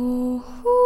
Oh.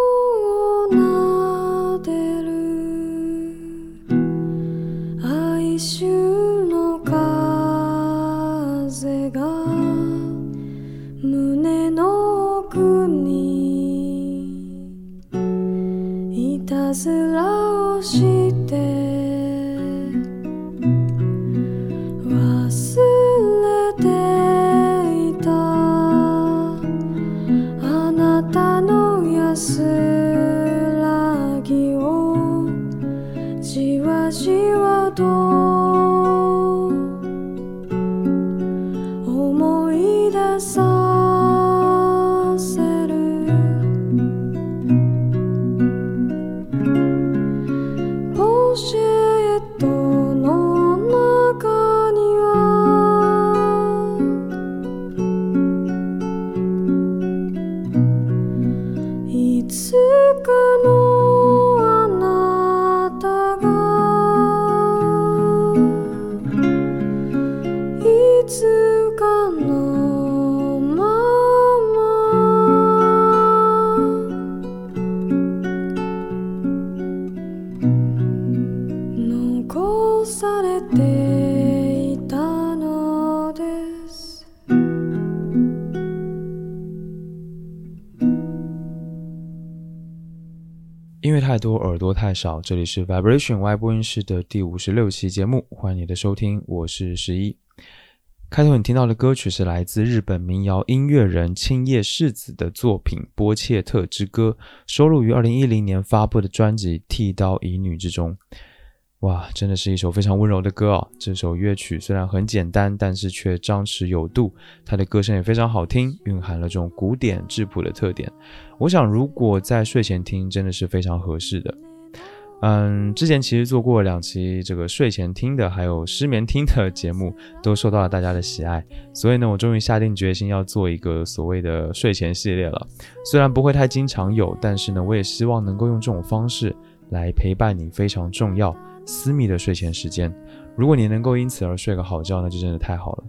耳朵太少。这里是 Vibration Y 播音室的第五十六期节目，欢迎你的收听，我是十一。开头你听到的歌曲是来自日本民谣音乐人青叶世子的作品《波切特之歌》，收录于二零一零年发布的专辑《剃刀乙女》之中。哇，真的是一首非常温柔的歌哦！这首乐曲虽然很简单，但是却张弛有度，它的歌声也非常好听，蕴含了这种古典质朴的特点。我想，如果在睡前听，真的是非常合适的。嗯，之前其实做过两期这个睡前听的，还有失眠听的节目，都受到了大家的喜爱。所以呢，我终于下定决心要做一个所谓的睡前系列了。虽然不会太经常有，但是呢，我也希望能够用这种方式来陪伴你非常重要、私密的睡前时间。如果你能够因此而睡个好觉，那就真的太好了。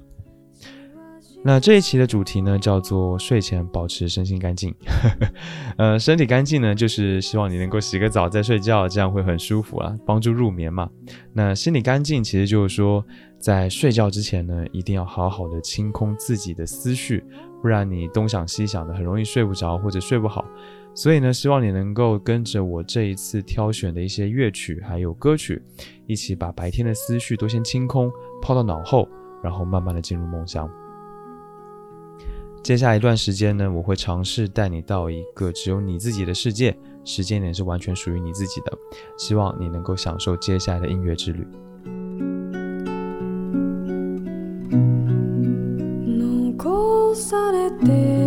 那这一期的主题呢，叫做睡前保持身心干净。呃，身体干净呢，就是希望你能够洗个澡再睡觉，这样会很舒服啊，帮助入眠嘛。那心理干净，其实就是说，在睡觉之前呢，一定要好好的清空自己的思绪，不然你东想西想的，很容易睡不着或者睡不好。所以呢，希望你能够跟着我这一次挑选的一些乐曲还有歌曲，一起把白天的思绪都先清空，抛到脑后，然后慢慢的进入梦乡。接下来一段时间呢，我会尝试带你到一个只有你自己的世界，时间点是完全属于你自己的。希望你能够享受接下来的音乐之旅。残されて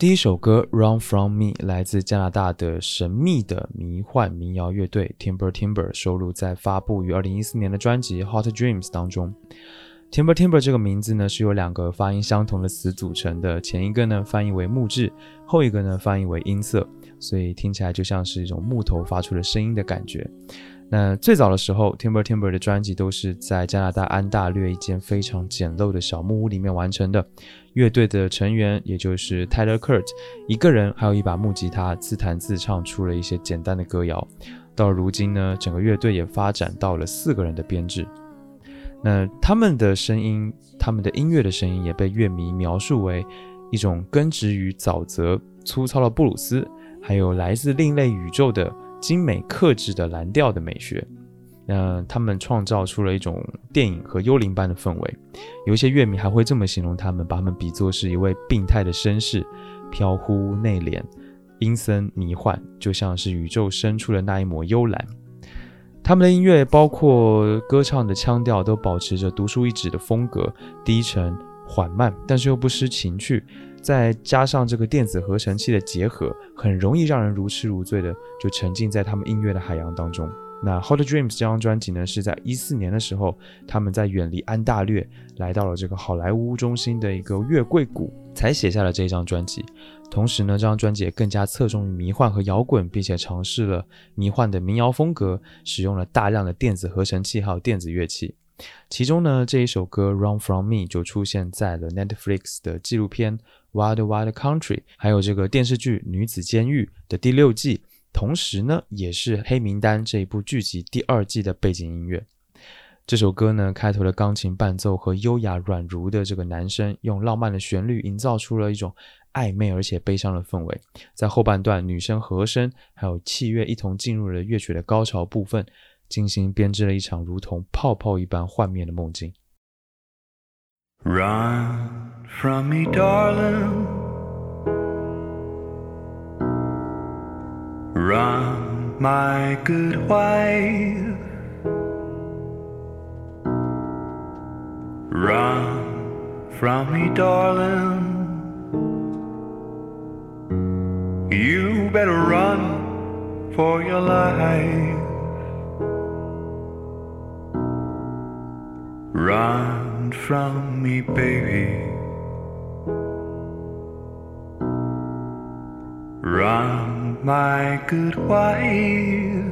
第一首歌《Run From Me》来自加拿大的神秘的迷幻民谣乐队 Timber Timber，收录在发布于二零一四年的专辑《Hot Dreams》当中。Timber Timber 这个名字呢，是由两个发音相同的词组成的，前一个呢翻译为木质，后一个呢翻译为音色，所以听起来就像是一种木头发出的声音的感觉。那最早的时候，Timber Timber 的专辑都是在加拿大安大略一间非常简陋的小木屋里面完成的。乐队的成员也就是 Tyler Kurt 一个人，还有一把木吉他，自弹自唱出了一些简单的歌谣。到如今呢，整个乐队也发展到了四个人的编制。那他们的声音，他们的音乐的声音也被乐迷描述为一种根植于沼泽、粗糙的布鲁斯，还有来自另类宇宙的精美克制的蓝调的美学。那他们创造出了一种电影和幽灵般的氛围。有一些乐迷还会这么形容他们，把他们比作是一位病态的绅士，飘忽内敛、阴森迷幻，就像是宇宙深处的那一抹幽蓝。他们的音乐包括歌唱的腔调都保持着独树一帜的风格，低沉缓慢，但是又不失情趣。再加上这个电子合成器的结合，很容易让人如痴如醉的就沉浸在他们音乐的海洋当中。那《Hot Dreams》这张专辑呢，是在一四年的时候，他们在远离安大略，来到了这个好莱坞中心的一个月桂谷，才写下了这张专辑。同时呢，这张专辑也更加侧重于迷幻和摇滚，并且尝试了迷幻的民谣风格，使用了大量的电子合成器还有电子乐器。其中呢，这一首歌《Run From Me》就出现在了 Netflix 的纪录片《Wild Wild Country》，还有这个电视剧《女子监狱》的第六季，同时呢，也是《黑名单》这一部剧集第二季的背景音乐。这首歌呢，开头的钢琴伴奏和优雅软如的这个男声，用浪漫的旋律营造出了一种暧昧而且悲伤的氛围。在后半段，女声和声还有器乐一同进入了乐曲的高潮部分，精心编织了一场如同泡泡一般幻灭的梦境。Run from me, darling. Run, my good wife. Run from me, darling. You better run for your life. Run from me, baby. Run, my good wife.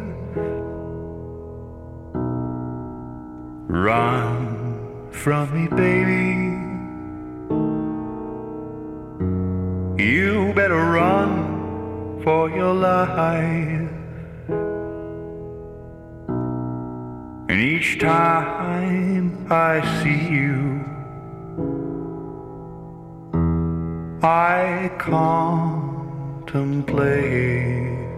Run from me, baby. You better run for your life. And each time I see you, I contemplate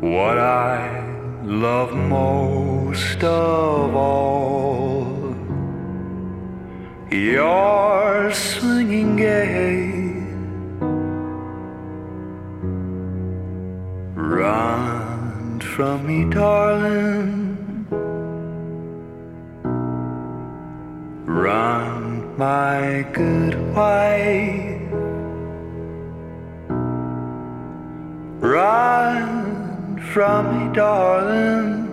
what I love most of all your swinging gait. Run from me, darling. Run, my good wife. Run from me, darling.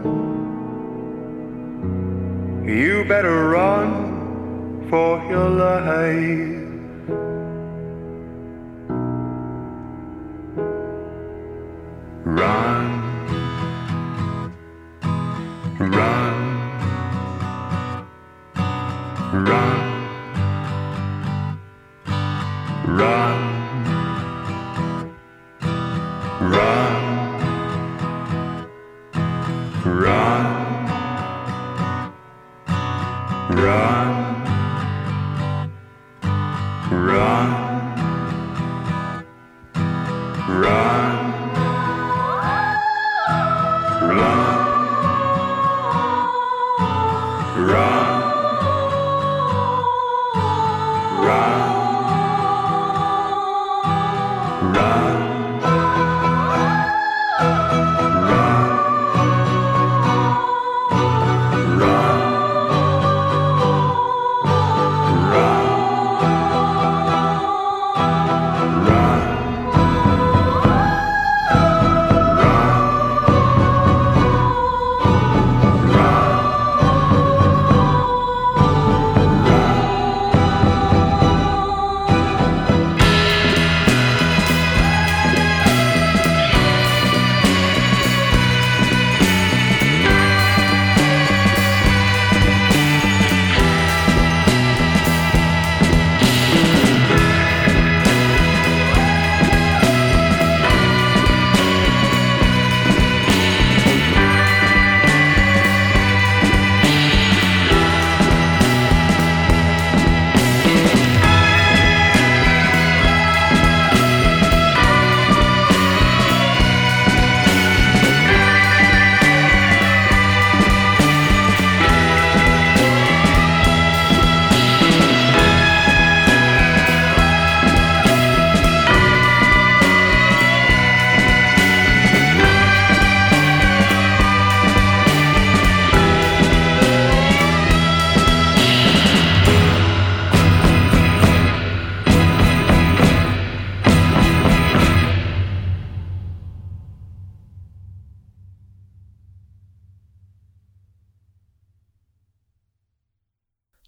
You better run for your life. Run,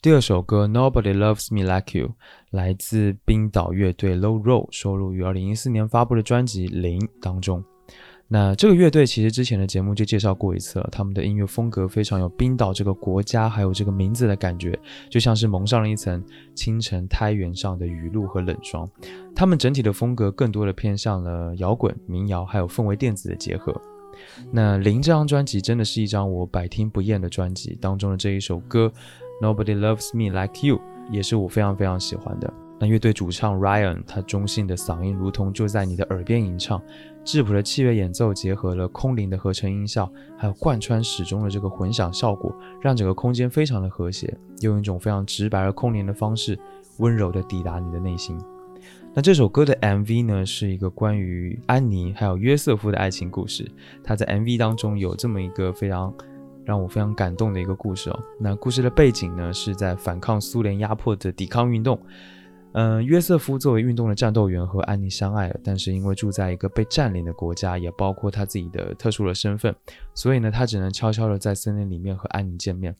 第二首歌《Nobody Loves Me Like You》来自冰岛乐队 Low Roll，收录于二零一四年发布的专辑《零》当中。那这个乐队其实之前的节目就介绍过一次了，他们的音乐风格非常有冰岛这个国家还有这个名字的感觉，就像是蒙上了一层清晨胎源上的雨露和冷霜。他们整体的风格更多的偏向了摇滚、民谣还有氛围电子的结合。那零这张专辑真的是一张我百听不厌的专辑，当中的这一首歌《Nobody Loves Me Like You》也是我非常非常喜欢的。那乐队主唱 Ryan 他中性的嗓音如同就在你的耳边吟唱。质朴的器乐演奏结合了空灵的合成音效，还有贯穿始终的这个混响效果，让整个空间非常的和谐，用一种非常直白而空灵的方式，温柔的抵达你的内心。那这首歌的 MV 呢，是一个关于安妮还有约瑟夫的爱情故事。他在 MV 当中有这么一个非常让我非常感动的一个故事哦。那故事的背景呢，是在反抗苏联压迫的抵抗运动。嗯，约瑟夫作为运动的战斗员和安妮相爱了，但是因为住在一个被占领的国家，也包括他自己的特殊的身份，所以呢，他只能悄悄的在森林里面和安妮见面。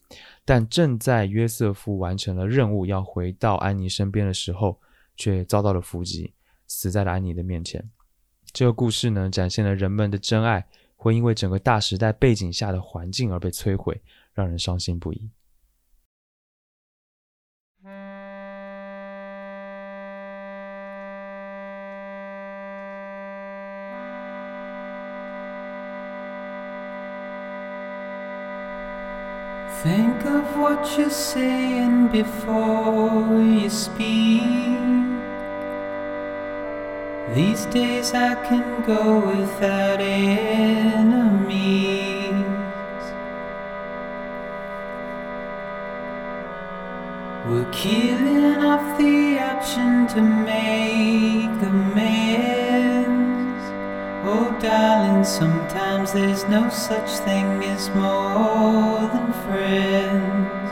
但正在约瑟夫完成了任务要回到安妮身边的时候，却遭到了伏击，死在了安妮的面前。这个故事呢，展现了人们的真爱会因为整个大时代背景下的环境而被摧毁，让人伤心不已。Think of what you're saying before you speak. These days I can go without enemies. We're killing off the option to make amends. Oh, darling, sometimes there's no such thing as more than friends.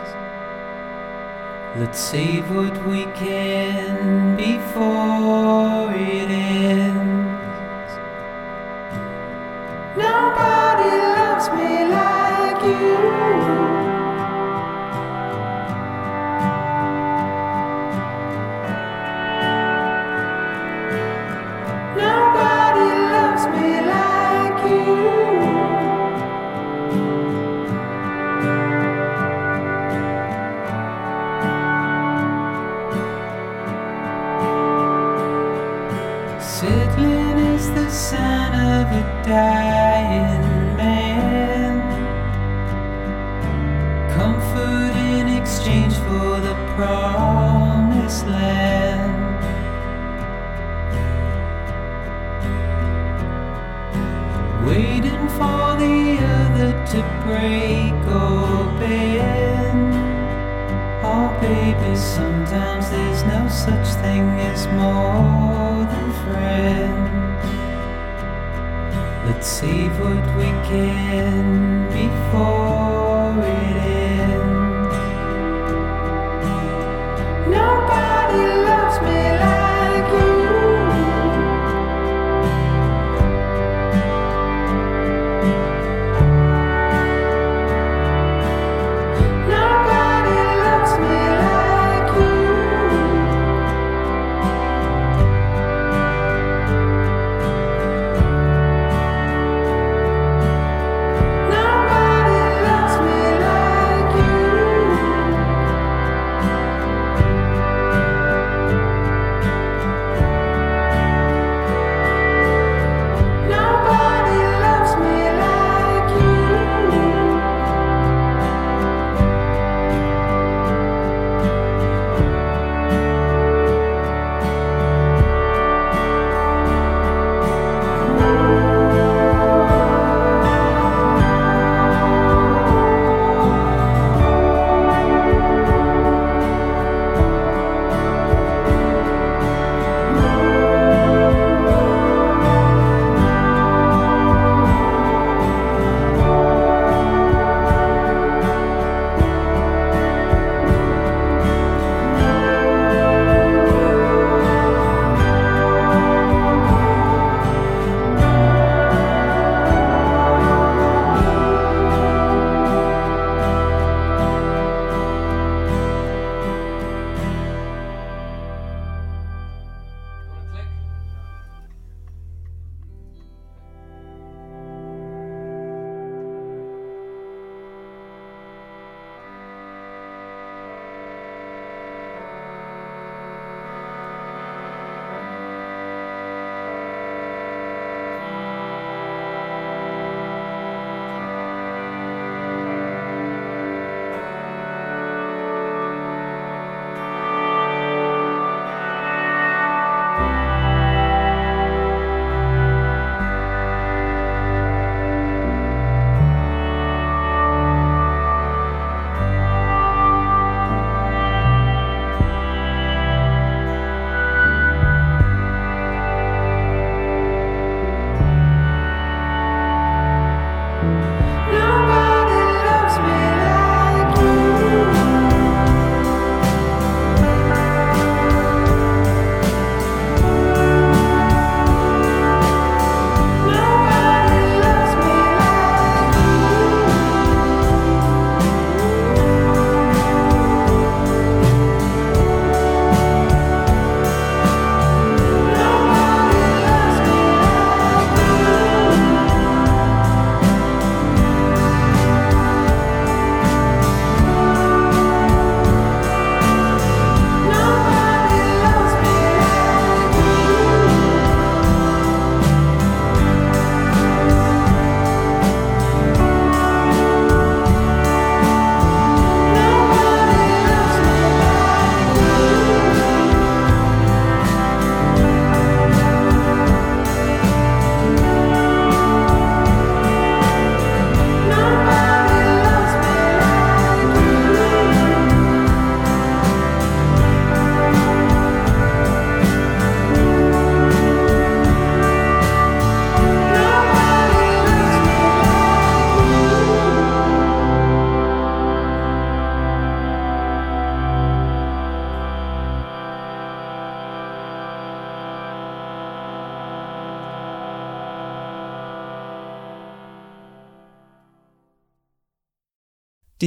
Let's save what we can before it ends. Nobody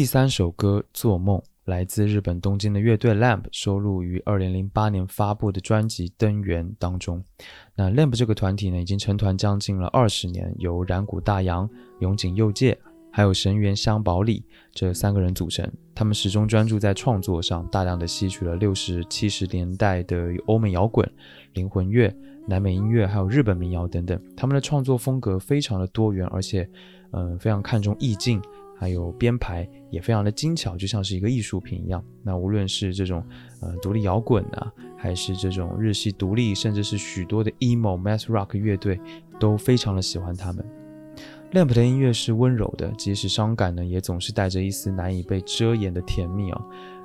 第三首歌《做梦》来自日本东京的乐队 Lamp，收录于2008年发布的专辑《灯源》当中。那 Lamp 这个团体呢，已经成团将近了二十年，由染谷大洋、永井佑介还有神原香保里这三个人组成。他们始终专注在创作上，大量的吸取了六十七十年代的欧美摇滚、灵魂乐、南美音乐，还有日本民谣等等。他们的创作风格非常的多元，而且，嗯，非常看重意境。还有编排也非常的精巧，就像是一个艺术品一样。那无论是这种呃独立摇滚啊，还是这种日系独立，甚至是许多的 emo math rock 乐队，都非常的喜欢他们。Lamp 的音乐是温柔的，即使伤感呢，也总是带着一丝难以被遮掩的甜蜜啊。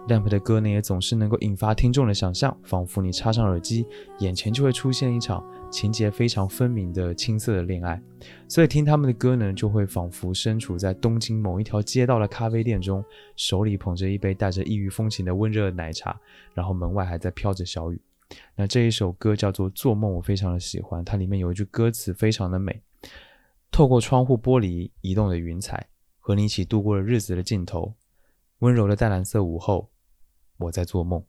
Lamp 的歌呢，也总是能够引发听众的想象，仿佛你插上耳机，眼前就会出现一场情节非常分明的青涩的恋爱。所以听他们的歌呢，就会仿佛身处在东京某一条街道的咖啡店中，手里捧着一杯带着异域风情的温热奶茶，然后门外还在飘着小雨。那这一首歌叫做《做梦》，我非常的喜欢，它里面有一句歌词非常的美：透过窗户玻璃移动的云彩，和你一起度过了日子的尽头，温柔的淡蓝色午后。我在做梦。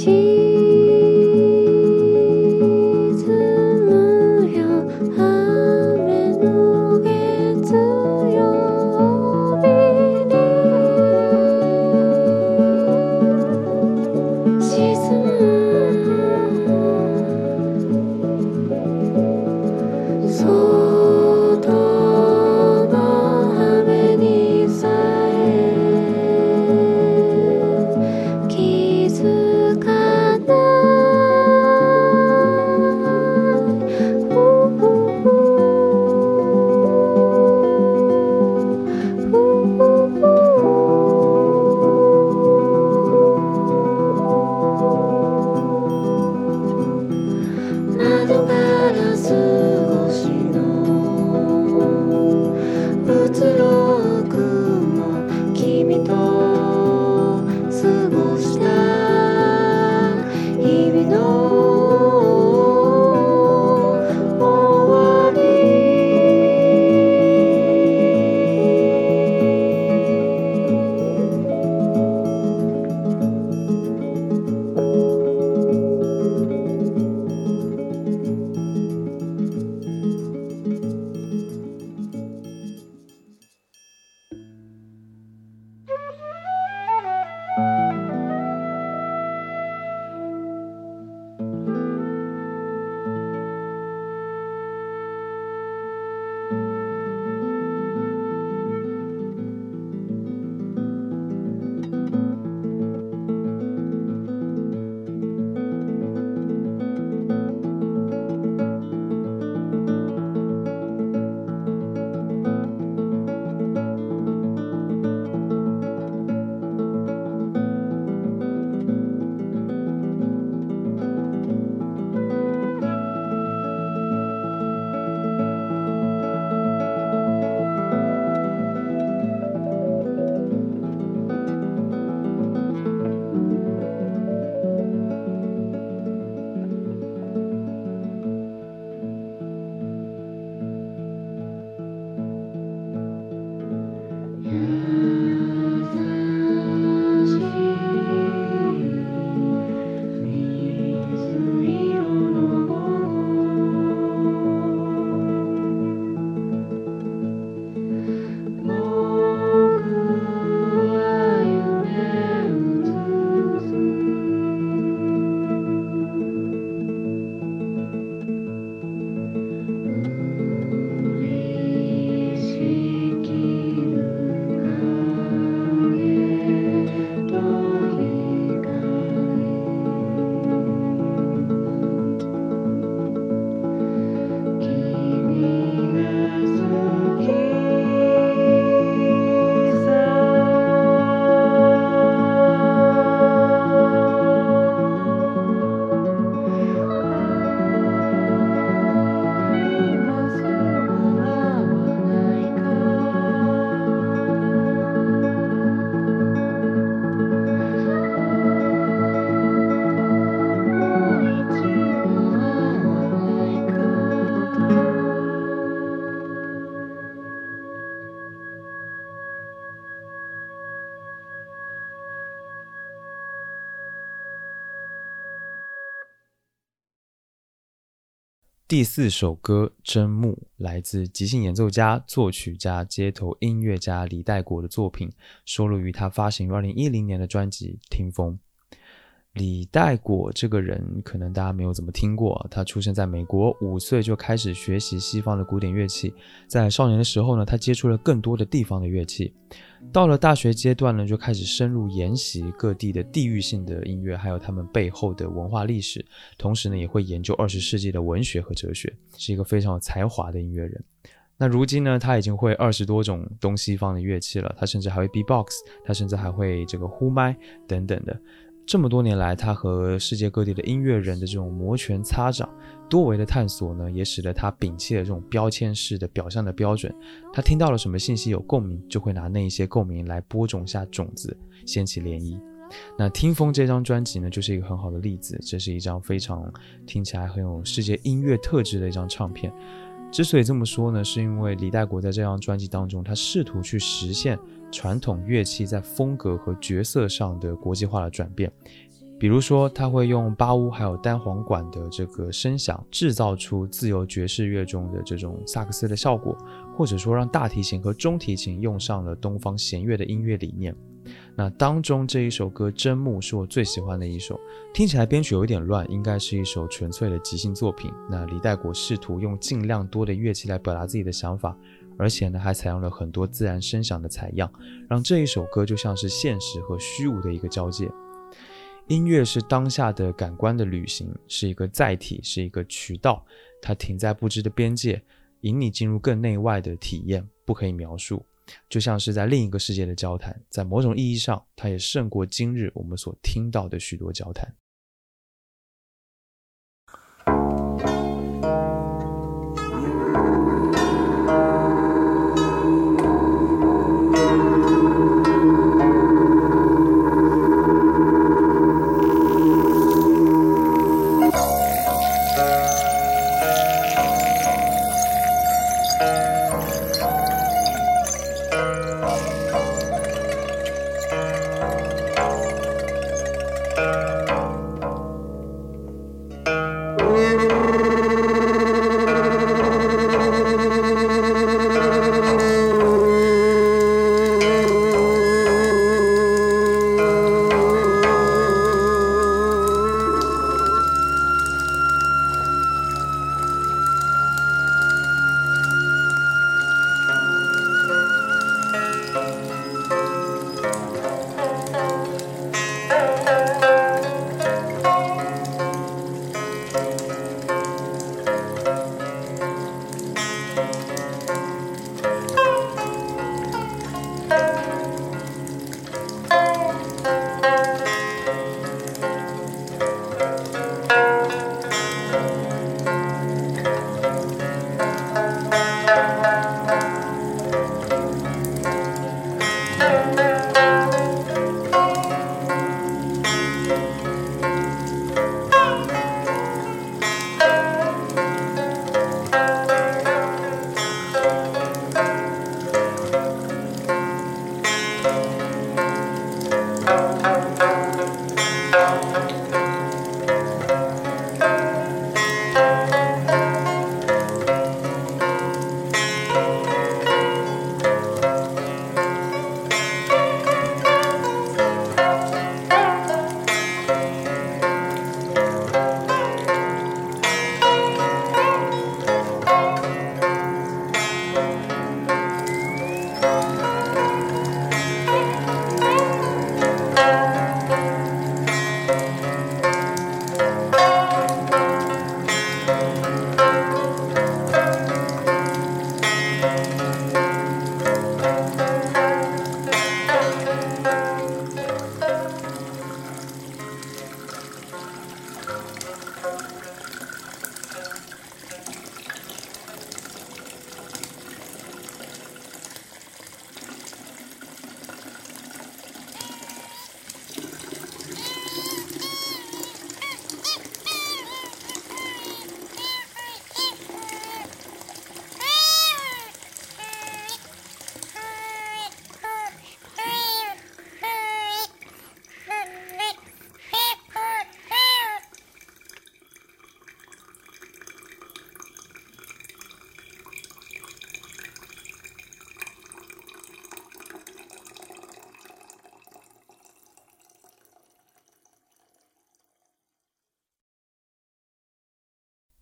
心。第四首歌《真木》来自即兴演奏家、作曲家、街头音乐家李代国的作品，收录于他发行于二零一零年的专辑《听风》。李代果这个人，可能大家没有怎么听过。他出生在美国，五岁就开始学习西方的古典乐器。在少年的时候呢，他接触了更多的地方的乐器。到了大学阶段呢，就开始深入研习各地的地域性的音乐，还有他们背后的文化历史。同时呢，也会研究二十世纪的文学和哲学，是一个非常有才华的音乐人。那如今呢，他已经会二十多种东西方的乐器了。他甚至还会 B-box，他甚至还会这个呼麦等等的。这么多年来，他和世界各地的音乐人的这种摩拳擦掌、多维的探索呢，也使得他摒弃了这种标签式的表象的标准。他听到了什么信息有共鸣，就会拿那一些共鸣来播种下种子，掀起涟漪。那《听风》这张专辑呢，就是一个很好的例子。这是一张非常听起来很有世界音乐特质的一张唱片。之所以这么说呢，是因为李代国在这张专辑当中，他试图去实现。传统乐器在风格和角色上的国际化的转变，比如说，他会用巴乌还有单簧管的这个声响，制造出自由爵士乐中的这种萨克斯的效果，或者说让大提琴和中提琴用上了东方弦乐的音乐理念。那当中这一首歌《真木》是我最喜欢的一首，听起来编曲有点乱，应该是一首纯粹的即兴作品。那李代国试图用尽量多的乐器来表达自己的想法。而且呢，还采用了很多自然声响的采样，让这一首歌就像是现实和虚无的一个交界。音乐是当下的感官的旅行，是一个载体，是一个渠道，它停在不知的边界，引你进入更内外的体验，不可以描述，就像是在另一个世界的交谈。在某种意义上，它也胜过今日我们所听到的许多交谈。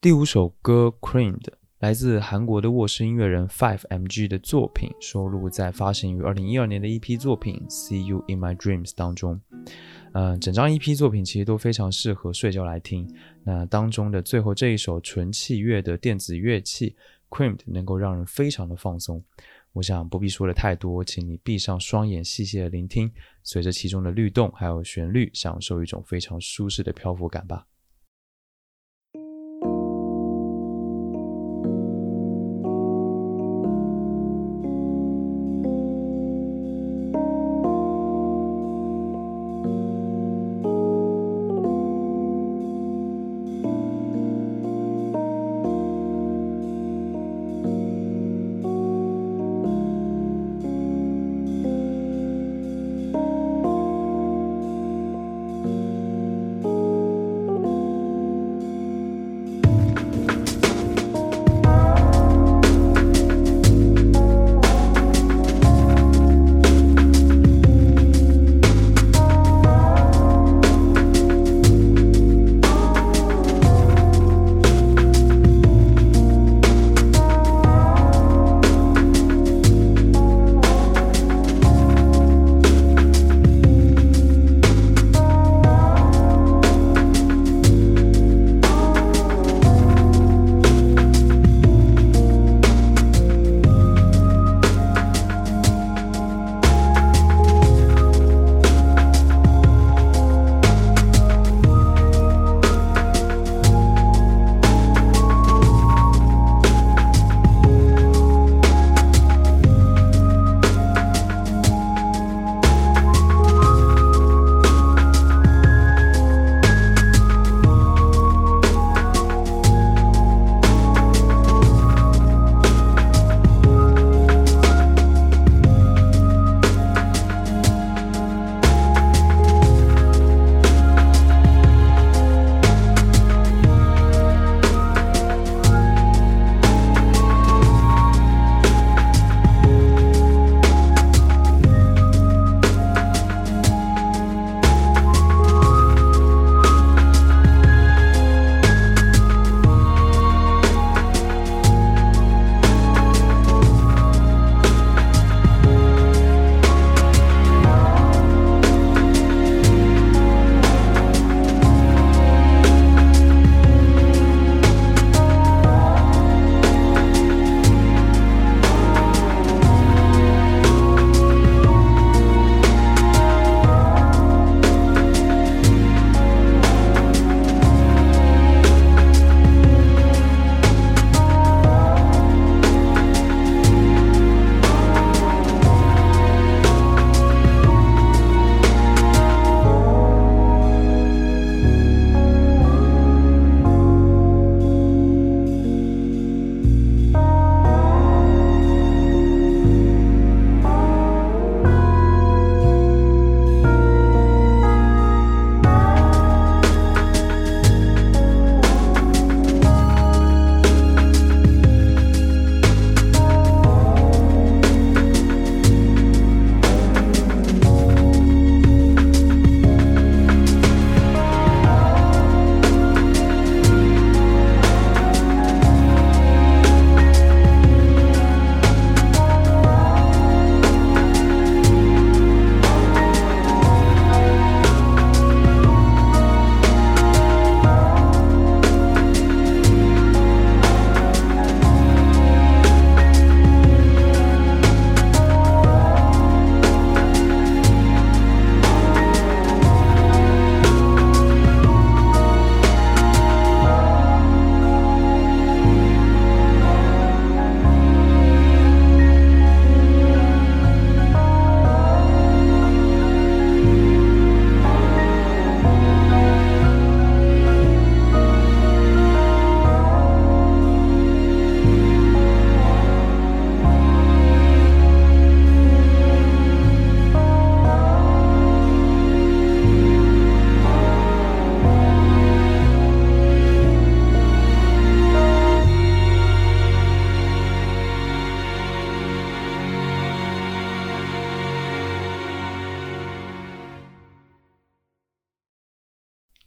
第五首歌《Creamed》来自韩国的卧室音乐人 Five MG 的作品，收录在发行于二零一二年的 EP 作品《See You in My Dreams》当中。嗯，整张 EP 作品其实都非常适合睡觉来听。那当中的最后这一首纯器乐的电子乐器《Creamed》能够让人非常的放松。我想不必说的太多，请你闭上双眼，细细的聆听，随着其中的律动还有旋律，享受一种非常舒适的漂浮感吧。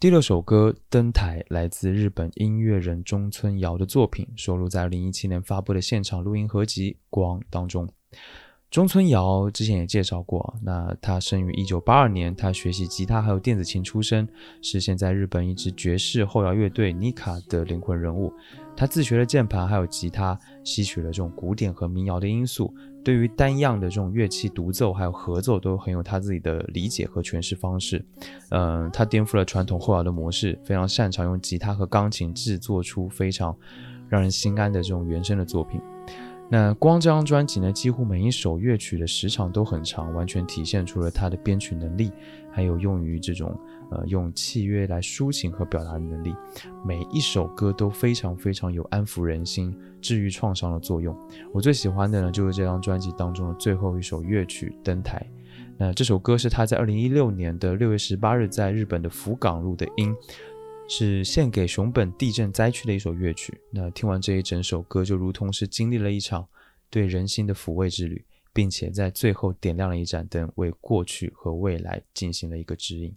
第六首歌《登台》来自日本音乐人中村遥的作品，收录在2017年发布的现场录音合集《光》当中。中村遥之前也介绍过，那他生于1982年，他学习吉他还有电子琴出身，是现在日本一支爵士后摇乐队 Nika 的灵魂人物。他自学了键盘还有吉他，吸取了这种古典和民谣的因素，对于单样的这种乐器独奏还有合奏都很有他自己的理解和诠释方式。嗯，他颠覆了传统后摇的模式，非常擅长用吉他和钢琴制作出非常让人心安的这种原声的作品。那光这张专辑呢，几乎每一首乐曲的时长都很长，完全体现出了他的编曲能力，还有用于这种呃用契约来抒情和表达的能力。每一首歌都非常非常有安抚人心、治愈创伤的作用。我最喜欢的呢，就是这张专辑当中的最后一首乐曲《登台》。那这首歌是他在二零一六年的六月十八日在日本的福冈录的音。是献给熊本地震灾区的一首乐曲。那听完这一整首歌，就如同是经历了一场对人心的抚慰之旅，并且在最后点亮了一盏灯，为过去和未来进行了一个指引。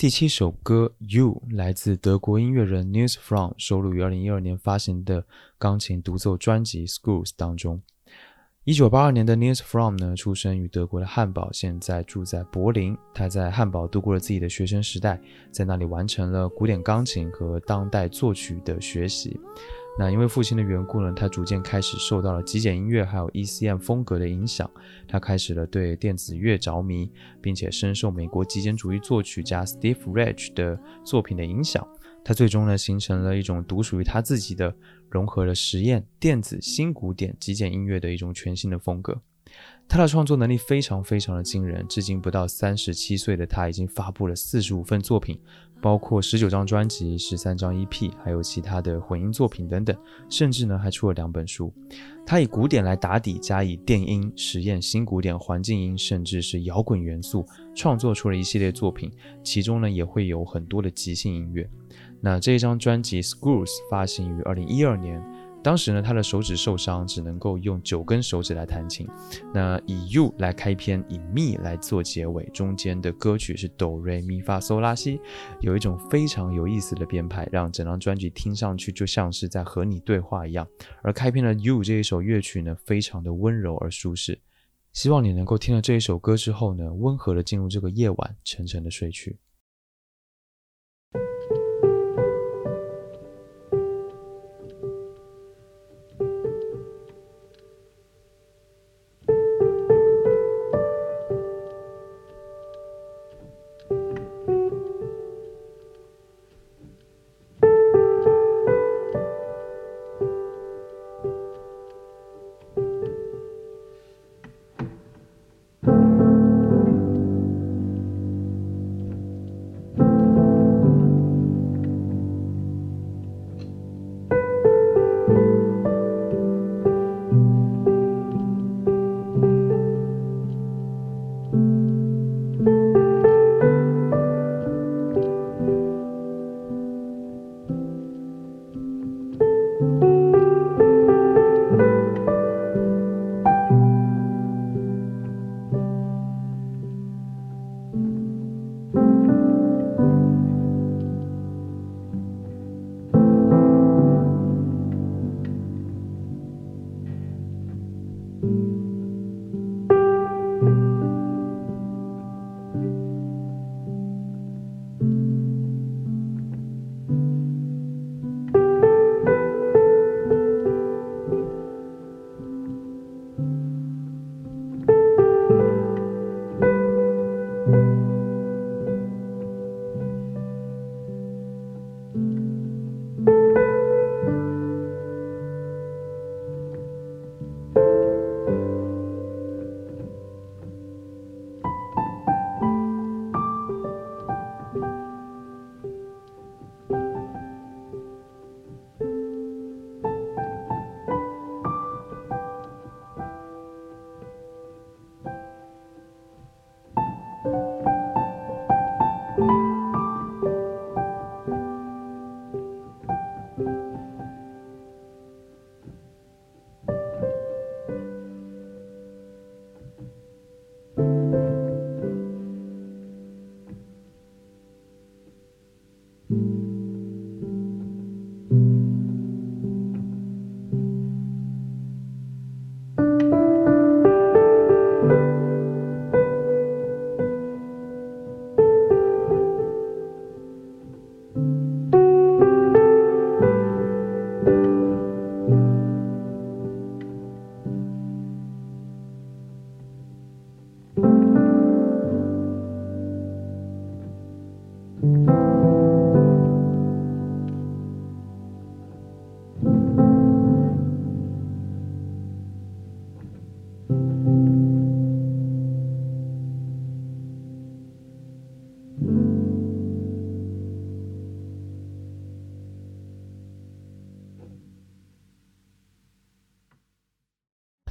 第七首歌《You》来自德国音乐人 News From，收录于二零一二年发行的钢琴独奏专辑《Schools》当中。一九八二年的 News From 呢，出生于德国的汉堡，现在住在柏林。他在汉堡度过了自己的学生时代，在那里完成了古典钢琴和当代作曲的学习。那因为父亲的缘故呢，他逐渐开始受到了极简音乐还有 ECM 风格的影响，他开始了对电子乐着迷，并且深受美国极简主义作曲家 Steve Reich 的作品的影响。他最终呢，形成了一种独属于他自己的，融合了实验、电子、新古典、极简音乐的一种全新的风格。他的创作能力非常非常的惊人，至今不到三十七岁的他已经发布了四十五份作品。包括十九张专辑、十三张 EP，还有其他的混音作品等等，甚至呢还出了两本书。他以古典来打底，加以电音实验、新古典环境音，甚至是摇滚元素，创作出了一系列作品。其中呢也会有很多的即兴音乐。那这一张专辑《Schools》发行于二零一二年。当时呢，他的手指受伤，只能够用九根手指来弹琴。那以 You 来开篇，以 Me 来做结尾，中间的歌曲是哆瑞咪发嗦拉西，有一种非常有意思的编排，让整张专辑听上去就像是在和你对话一样。而开篇的 You 这一首乐曲呢，非常的温柔而舒适。希望你能够听了这一首歌之后呢，温和的进入这个夜晚，沉沉的睡去。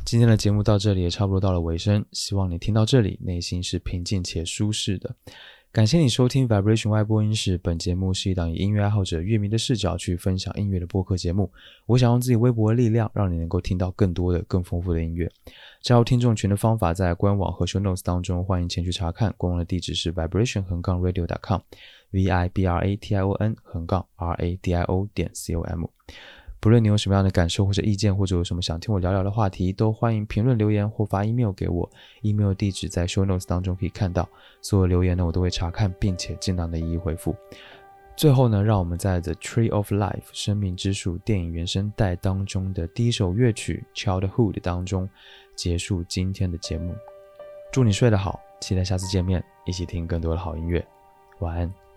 今天的节目到这里也差不多到了尾声，希望你听到这里内心是平静且舒适的。感谢你收听 Vibration 外播音室。本节目是一档以音乐爱好者、乐迷的视角去分享音乐的播客节目。我想用自己微薄的力量，让你能够听到更多的、更丰富的音乐。加入听众群的方法在官网和 Show Notes 当中，欢迎前去查看。官网的地址是 vibration 横杠 radio.com，v i b r a t i o n 横杠 r a d i o 点 c o m。不论你有什么样的感受或者意见，或者有什么想听我聊聊的话题，都欢迎评论留言或发 email 给我。email 地址在 show notes 当中可以看到。所有留言呢，我都会查看，并且尽量的一一回复。最后呢，让我们在《The Tree of Life》生命之树电影原声带当中的第一首乐曲《Childhood》当中结束今天的节目。祝你睡得好，期待下次见面，一起听更多的好音乐。晚安。